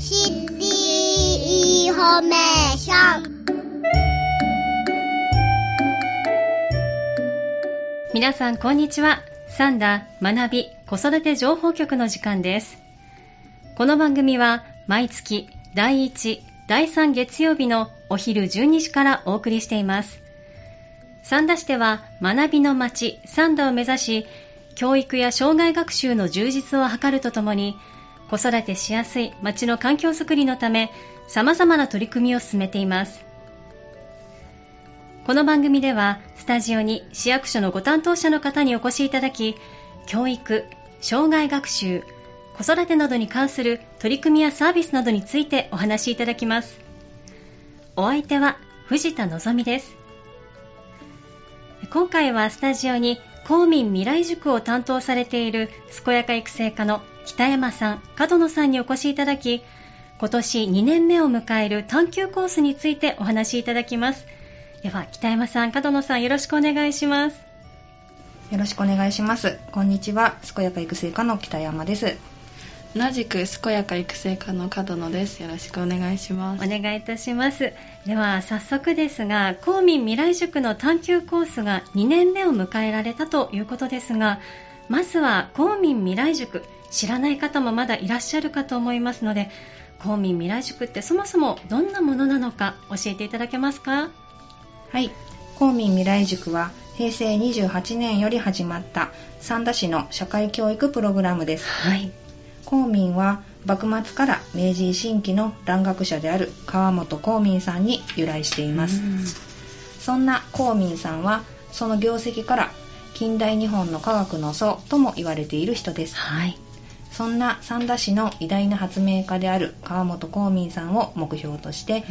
City Information。皆さんこんにちは。さんだ学び子育て情報局の時間です。この番組は毎月第1第3月曜日のお昼12時からお送りしています。三田市では学びのまち三田を目指し教育や生涯学習の充実を図るとともに子育てしやすい街の環境づくりのため様々な取り組みを進めています。この番組ではスタジオに市役所のご担当者の方にお越しいただき教育、障害学習、子育てなどに関する取り組みやサービスなどについてお話しいただきます。お相手は藤田望です。今回はスタジオに公民未来塾を担当されている健やか育成課の北山さん、角野さんにお越しいただき今年2年目を迎える探究コースについてお話しいただきますでは北山さん、角野さんよろしくお願いしますよろしくお願いします。こんにちは。健やか育成課の北山です。同じく健やか育成課の角野です。よろしくお願いします。お願いいたしますでは早速ですが公民未来塾の探究コースが2年目を迎えられたということですがまずは公民未来塾知らない方もまだいらっしゃるかと思いますので公民未来塾ってそもそもどんなものなのか教えていただけますか？はい。公民未来塾は平成28年より始まった三田市の社会教育プログラムです。はい公民は幕末から明治維新期の蘭学者である川本公民さんに由来しています。そんな公民さんはその業績から近代日本の科学の祖とも言われている人です。はい。そんな三田市の偉大な発明家である川本公民さんを目標として、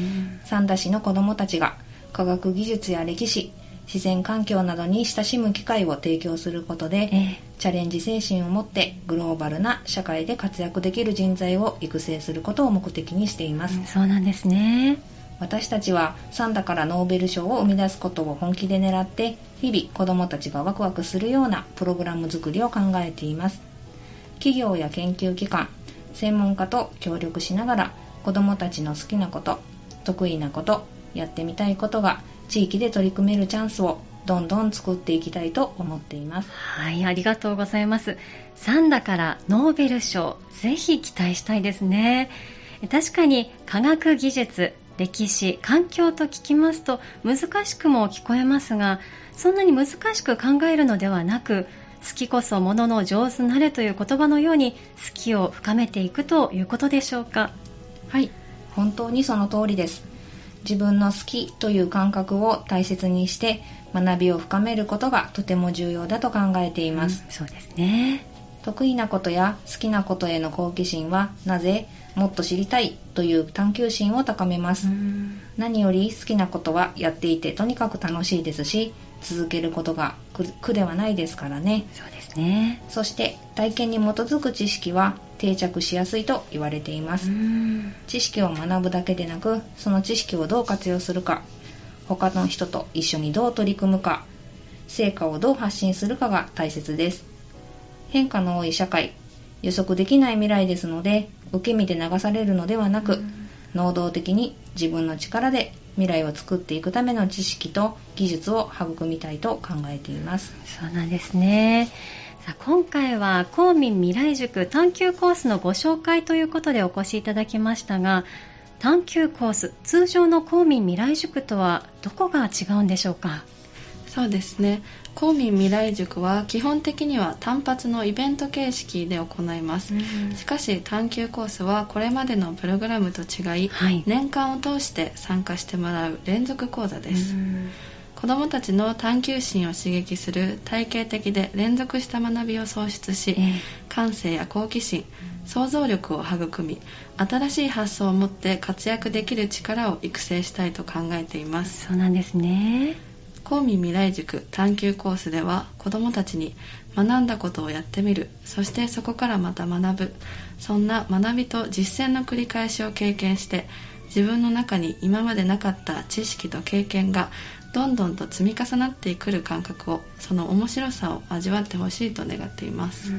三田市の子どもたちが科学技術や歴史自然環境などに親しむ機会を提供することで、ええ。チャレンジ精神を持ってグローバルな社会で活躍できる人材を育成することを目的にしています、そうなんですね私たちはサンダからノーベル賞を生み出すことを本気で狙って日々子どもたちがワクワクするようなプログラム作りを考えています企業や研究機関専門家と協力しながら子どもたちの好きなこと得意なことやってみたいことが地域で取り組めるチャンスをどんどん作っていきたいと思っていますはい、ありがとうございます。サンダからノーベル賞、ぜひ期待したいですね。確かに科学技術、歴史、環境と聞きますと難しくも聞こえますが、そんなに難しく考えるのではなく、好きこそものの上手なれという言葉のように好きを深めていくということでしょうか？はい本当にその通りです自分の好きという感覚を大切にして学びを深めることがとても重要だと考えています、うんそうですね。得意なことや好きなことへの好奇心はなぜもっと知りたいという探求心を高めます、うん。何より好きなことはやっていてとにかく楽しいですし続けることが苦苦ではないですからね。そうですね。そして体験に基づく知識は定着しやすいと言われています、うん。知識を学ぶだけでなくその知識をどう活用するか他の人と一緒にどう取り組むか成果をどう発信するかが大切です変化の多い社会予測できない未来ですので受け身で流されるのではなく、能動的に自分の力で未来を作っていくための知識と技術を育みたいと考えていますそうなんですね。さあ今回は公民未来塾探究コースのご紹介ということでお越しいただきましたが、探究コース、通常の公民未来塾とはどこが違うんでしょうか？そうですね。公民未来塾は基本的には単発のイベント形式で行います。しかし探究コースはこれまでのプログラムと違い、はい。年間を通して参加してもらう連続講座です。うん子どもたちの探求心を刺激する体系的で連続した学びを創出し、ええ感性や好奇心想像力を育み新しい発想を持って活躍できる力を育成したいと考えていますそうなんですね。公民未来塾探究コースでは子どもたちに学んだことをやってみる。そしてそこからまた学ぶ。そんな学びと実践の繰り返しを経験して自分の中に今までなかった知識と経験がどんどんと積み重なってくる感覚をその面白さを味わってほしいと願っています、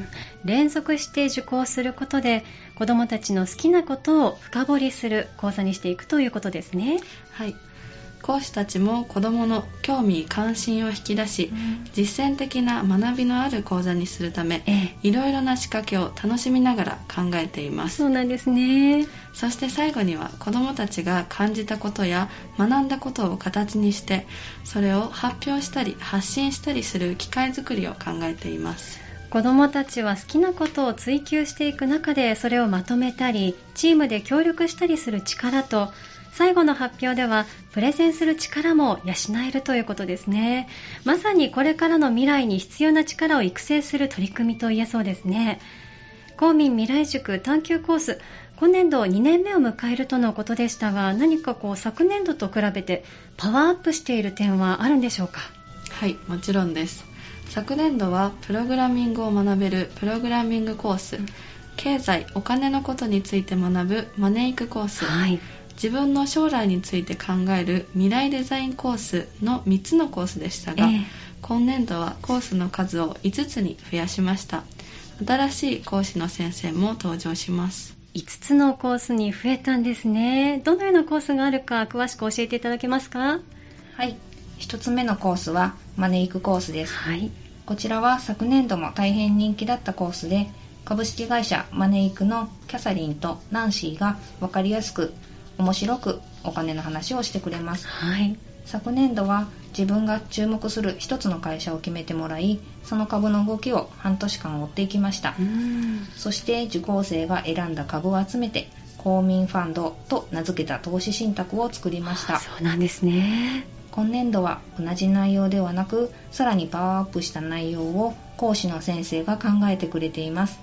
連続して受講することで子どもたちの好きなことを深掘りする講座にしていくということですね。はい講師たちも子どもの興味関心を引き出し、実践的な学びのある講座にするためええ。いろいろな仕掛けを楽しみながら考えています。そうなんですね。そして最後には子どもたちが感じたことや学んだことを形にしてそれを発表したり発信したりする機会づくりを考えています。子どもたちは好きなことを追求していく中でそれをまとめたりチームで協力したりする力と最後の発表ではプレゼンする力も養えるということですね。まさにこれからの未来に必要な力を育成する取り組みと言えそうですね。公民未来塾探究コース今年度2年目を迎えるとのことでしたが何かこう昨年度と比べてパワーアップしている点はあるんでしょうか？はいもちろんです。昨年度はプログラミングを学べるプログラミングコース、経済お金のことについて学ぶマネークコース、はい自分の将来について考える未来デザインコースの3つのコースでしたが、ええ今年度はコースの数を5つに増やしました新しい講師の先生も登場します5つのコースに増えたんですね。どのようなコースがあるか詳しく教えていただけますか？はい。一つ目のコースはマネイクコースです。はい。こちらは昨年度も大変人気だったコースで、株式会社マネイクのキャサリンとナンシーが分かりやすく、面白くお金の話をしてくれます。はい。昨年度は自分が注目する一つの会社を決めてもらい、その株の動きを半年間追っていきましたう。ん。そして受講生が選んだ株を集めて、公民ファンドと名付けた投資信託を作りました。そうなんですね。今年度は同じ内容ではなくさらにパワーアップした内容を講師の先生が考えてくれています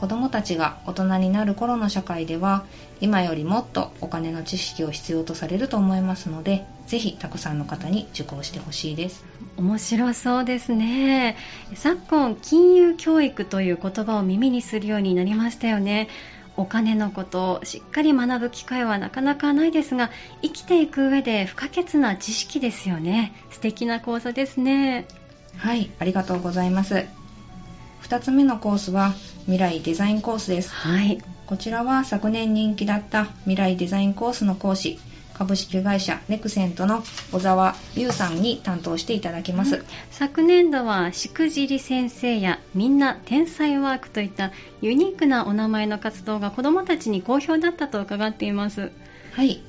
子どもたちが大人になる頃の社会では今よりもっとお金の知識を必要とされると思いますのでぜひたくさんの方に受講してほしいです面白そうですね。昨今、金融教育という言葉を耳にするようになりましたよね。お金のことをしっかり学ぶ機会はなかなかないですが、生きていく上で不可欠な知識ですよね。素敵な講座ですね。はいありがとうございます2つ目のコースは未来デザインコースですはい。こちらは昨年人気だった未来デザインコースの講師株式会社ネクセントの小沢優さんに担当していただきます、昨年度はしくじり先生やみんな天才ワークといったユニークなお名前の活動が子どもたちに好評だったと伺っています。はい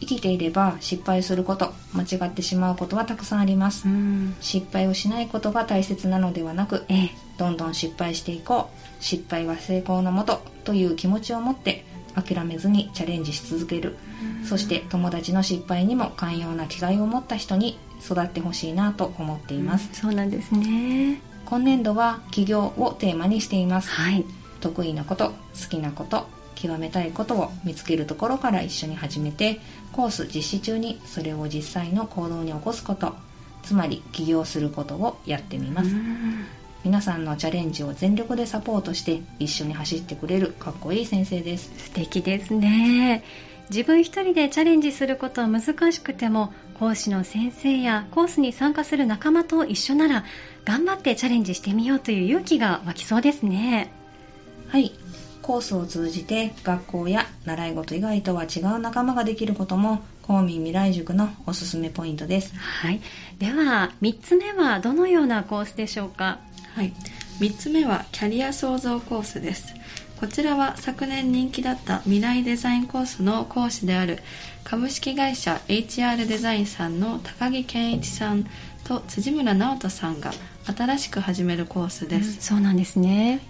生きていれば失敗すること間違ってしまうことはたくさんありますうん。失敗をしないことが大切なのではなくええ。どんどん失敗していこう失敗は成功のもとという気持ちを持って諦めずにチャレンジし続けるそして友達の失敗にも寛容な気概を持った人に育ってほしいなと思っています、そうなんですね。今年度は起業をテーマにしていますはい。得意なこと好きなこと極めたいことを見つけるところから一緒に始めてコース実施中にそれを実際の行動に起こすことつまり起業することをやってみますうん皆さんのチャレンジを全力でサポートして一緒に走ってくれるかっこいい先生です素敵ですね。自分一人でチャレンジすることは難しくても講師の先生やコースに参加する仲間と一緒なら頑張ってチャレンジしてみようという勇気が湧きそうですね。はいコースを通じて学校や習い事以外とは違う仲間ができることも公民未来塾のおすすめポイントですはい。では3つ目はどのようなコースでしょうか？はい、3つ目はキャリア創造コースですこちらは昨年人気だった未来デザインコースの講師である株式会社 HR デザインさんの高木健一さんと辻村直人さんが新しく始めるコースでうんす、そうなんですね。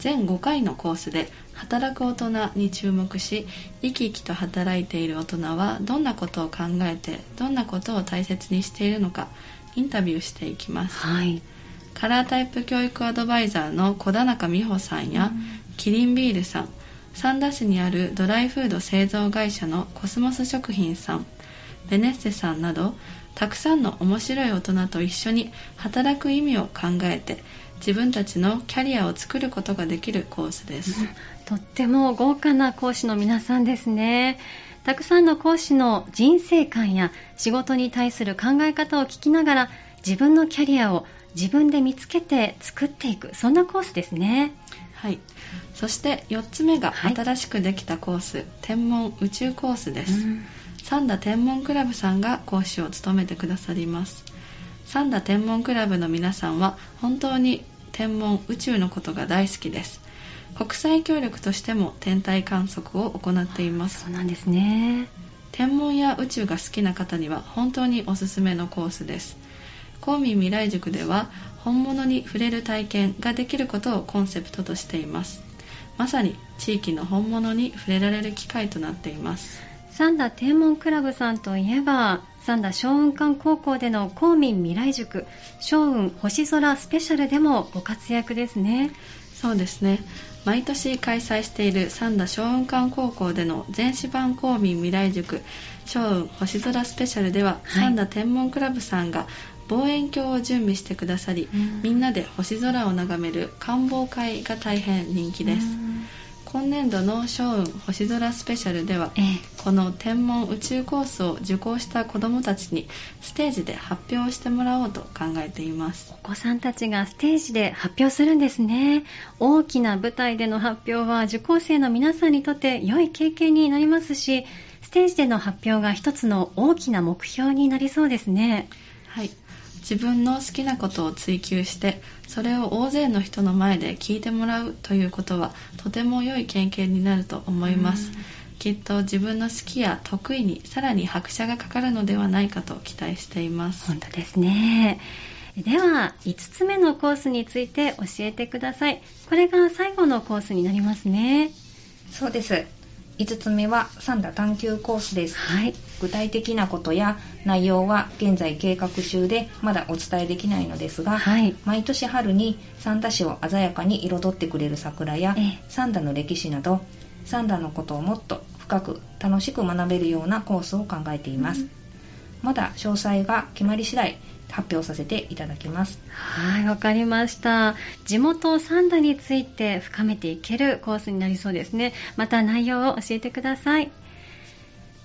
全5回のコースで働く大人に注目し生き生きと働いている大人はどんなことを考えてどんなことを大切にしているのかインタビューしていきますはい。カラータイプ教育アドバイザーの小田中美穂さんや、キリンビールさん三田市にあるドライフード製造会社のコスモス食品さんベネッセさんなどたくさんの面白い大人と一緒に働く意味を考えて自分たちのキャリアを作ることができるコースです、とっても豪華な講師の皆さんですね。たくさんの講師の人生観や仕事に対する考え方を聞きながら自分のキャリアを自分で見つけて作っていくそんなコースですね。はい。そして4つ目がはい。新しくできたコース、天文宇宙コースです、うん。三田天文クラブさんが講師を務めてくださります三田天文クラブの皆さんは本当に天文宇宙のことが大好きです。国際協力としても天体観測を行っています。そうなんですね。天文や宇宙が好きな方には本当におすすめのコースです。公民未来塾では本物に触れる体験ができることをコンセプトとしています。まさに地域の本物に触れられる機会となっています。三田天文クラブさんといえば三田松雲館高校での公民未来塾松雲星空スペシャルでもご活躍ですね。そうですね。毎年開催している三田松雲館高校での全市版公民未来塾松雲星空スペシャルでは、はい。三田天文クラブさんが望遠鏡を準備してくださり、うん。みんなで星空を眺める観望会が大変人気です、今年度の松雲星空スペシャルではええ。この天文宇宙コースを受講した子どもたちにステージで発表してもらおうと考えています。お子さんたちがステージで発表するんですね。大きな舞台での発表は受講生の皆さんにとって良い経験になりますしステージでの発表が一つの大きな目標になりそうですね。はい自分の好きなことを追求してそれを大勢の人の前で聞いてもらうということはとても良い経験になると思います。きっと自分の好きや得意にさらに拍車がかかるのではないかと期待しています。本当ですね。では5つ目のコースについて教えてください。これが最後のコースになりますね。そうです5つ目は三田探究コースです。はい。具体的なことや内容は現在計画中でまだお伝えできないのですが、はい。毎年春に三田市を鮮やかに彩ってくれる桜やええ。三田の歴史など三田のことをもっと深く楽しく学べるようなコースを考えています、まだ詳細が決まり次第発表させていただきますはい、わかりました。地元三田について深めていけるコースになりそうですね。また内容を教えてください。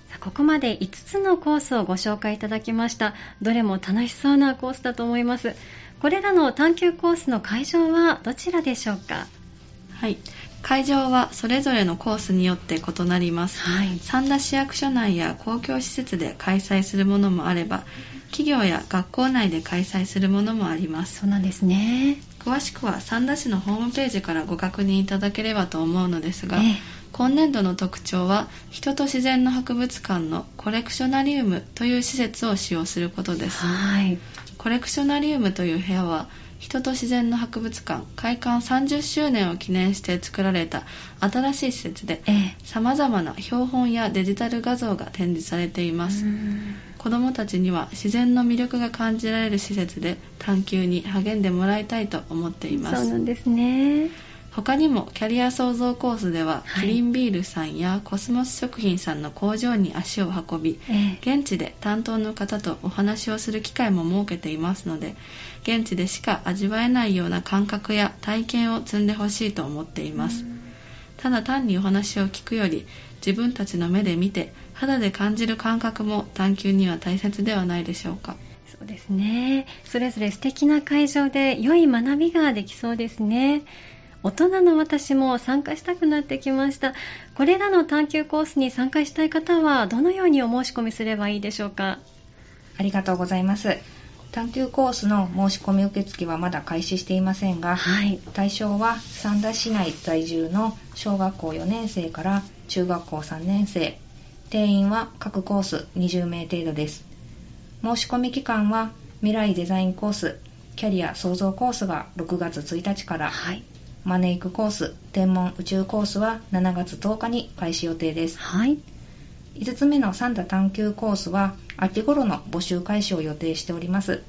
さあここまで5つのコースをご紹介いただきました。どれも楽しそうなコースだと思います。これらの探究コースの会場はどちらでしょうか？はい会場はそれぞれのコースによって異なりますはい。三田市役所内や公共施設で開催するものもあれば企業や学校内で開催するものもあります。そうなんですね。詳しくは三田市のホームページからご確認いただければと思うのですが、ええ。今年度の特徴は人と自然の博物館のコレクショナリウムという施設を使用することです。はい。コレクショナリウムという部屋は人と自然の博物館開館30周年を記念して作られた新しい施設でええ。さまざまな標本やデジタル画像が展示されています、うん子どもたちには自然の魅力が感じられる施設で探求に励んでもらいたいと思っています。そうなんですね。他にもキャリア創造コースでは、はい。キリンビールさんやコスモス食品さんの工場に足を運びええ。現地で担当の方とお話をする機会も設けていますので現地でしか味わえないような感覚や体験を積んでほしいと思っています。ただ単にお話を聞くより自分たちの目で見て肌で感じる感覚も探求には大切ではないでしょうかそうですね。それぞれ素敵な会場で良い学びができそうですね。大人の私も参加したくなってきました。これらの探究コースに参加したい方はどのようにお申し込みすればいいでしょうか？ありがとうございます探究コースの申し込み受付はまだ開始していませんがはい。対象は三田市内在住の小学校4年生から中学校3年生定員は各コース20名程度です申し込み期間は未来デザインコースキャリア創造コースが6月1日からはい。マネークコース天文宇宙コースは7月10日に開始予定ですはい。5つ目の三田探究コースは秋頃の募集開始を予定しております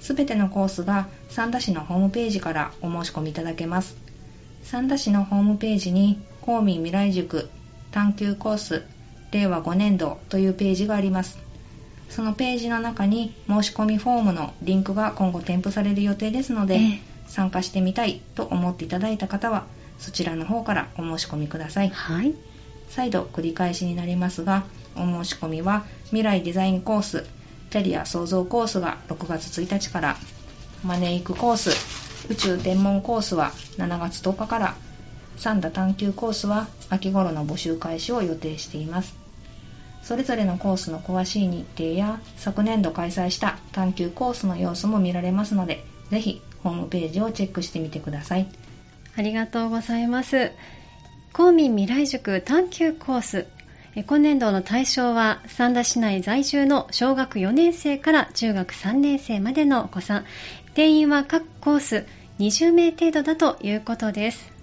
すべてのコースが三田市のホームページからお申し込みいただけます三田市のホームページに公民未来塾探究コース令和5年度というページがあります。そのページの中に申し込みフォームのリンクが今後添付される予定ですので、ええ。参加してみたいと思っていただいた方はそちらの方からお申し込みください。はい。再度繰り返しになりますが、お申し込みは未来デザインコース、キャリア創造コースが6月1日から、マネークコース、宇宙天文コースは7月10日から、三田探求コースは秋頃の募集開始を予定しています。それぞれのコースの詳しい日程や昨年度開催した探求コースの様子も見られますので、ぜひホームページをチェックしてみてください。ありがとうございます。公民未来塾探究コース。今年度の対象は三田市内在住の小学4年生から中学3年生までのお子さん。定員は各コース20名程度だということです。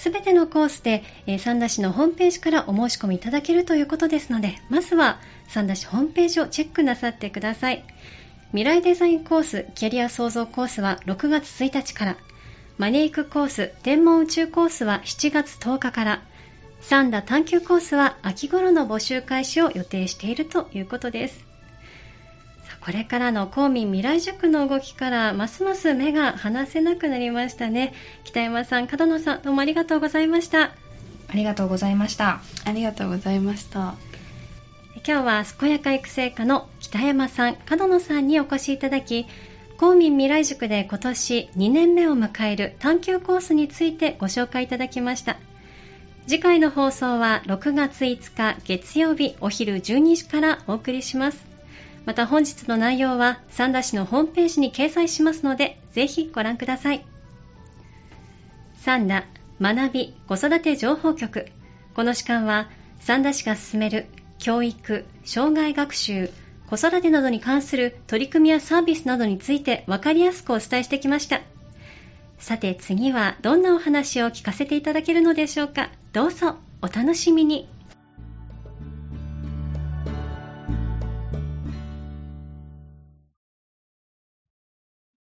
すべてのコースでえ、三田市のホームページからお申し込みいただけるということですので、まずは三田市ホームページをチェックなさってください。未来デザインコース、キャリア創造コースは6月1日から、マネークコース、天文宇宙コースは7月10日から、三田探求コースは秋頃の募集開始を予定しているということです。これからの公民未来塾の動きからますます目が離せなくなりましたね。北山さん、角野さん、どうもありがとうございました。ありがとうございました。ありがとうございました。今日は健やか育成課の北山さん、角野さんにお越しいただき、公民未来塾で今年2年目を迎える探究コースについてご紹介いただきました。次回の放送は6月5日月曜日お昼12時からお送りします。また本日の内容は三田市のホームページに掲載しますので、ぜひご覧ください。三田学び子育て情報局。この時間は三田市が進める教育、障害学習、子育てなどに関する取り組みやサービスなどについて分かりやすくお伝えしてきました。さて次はどんなお話を聞かせていただけるのでしょうか。どうぞお楽しみに。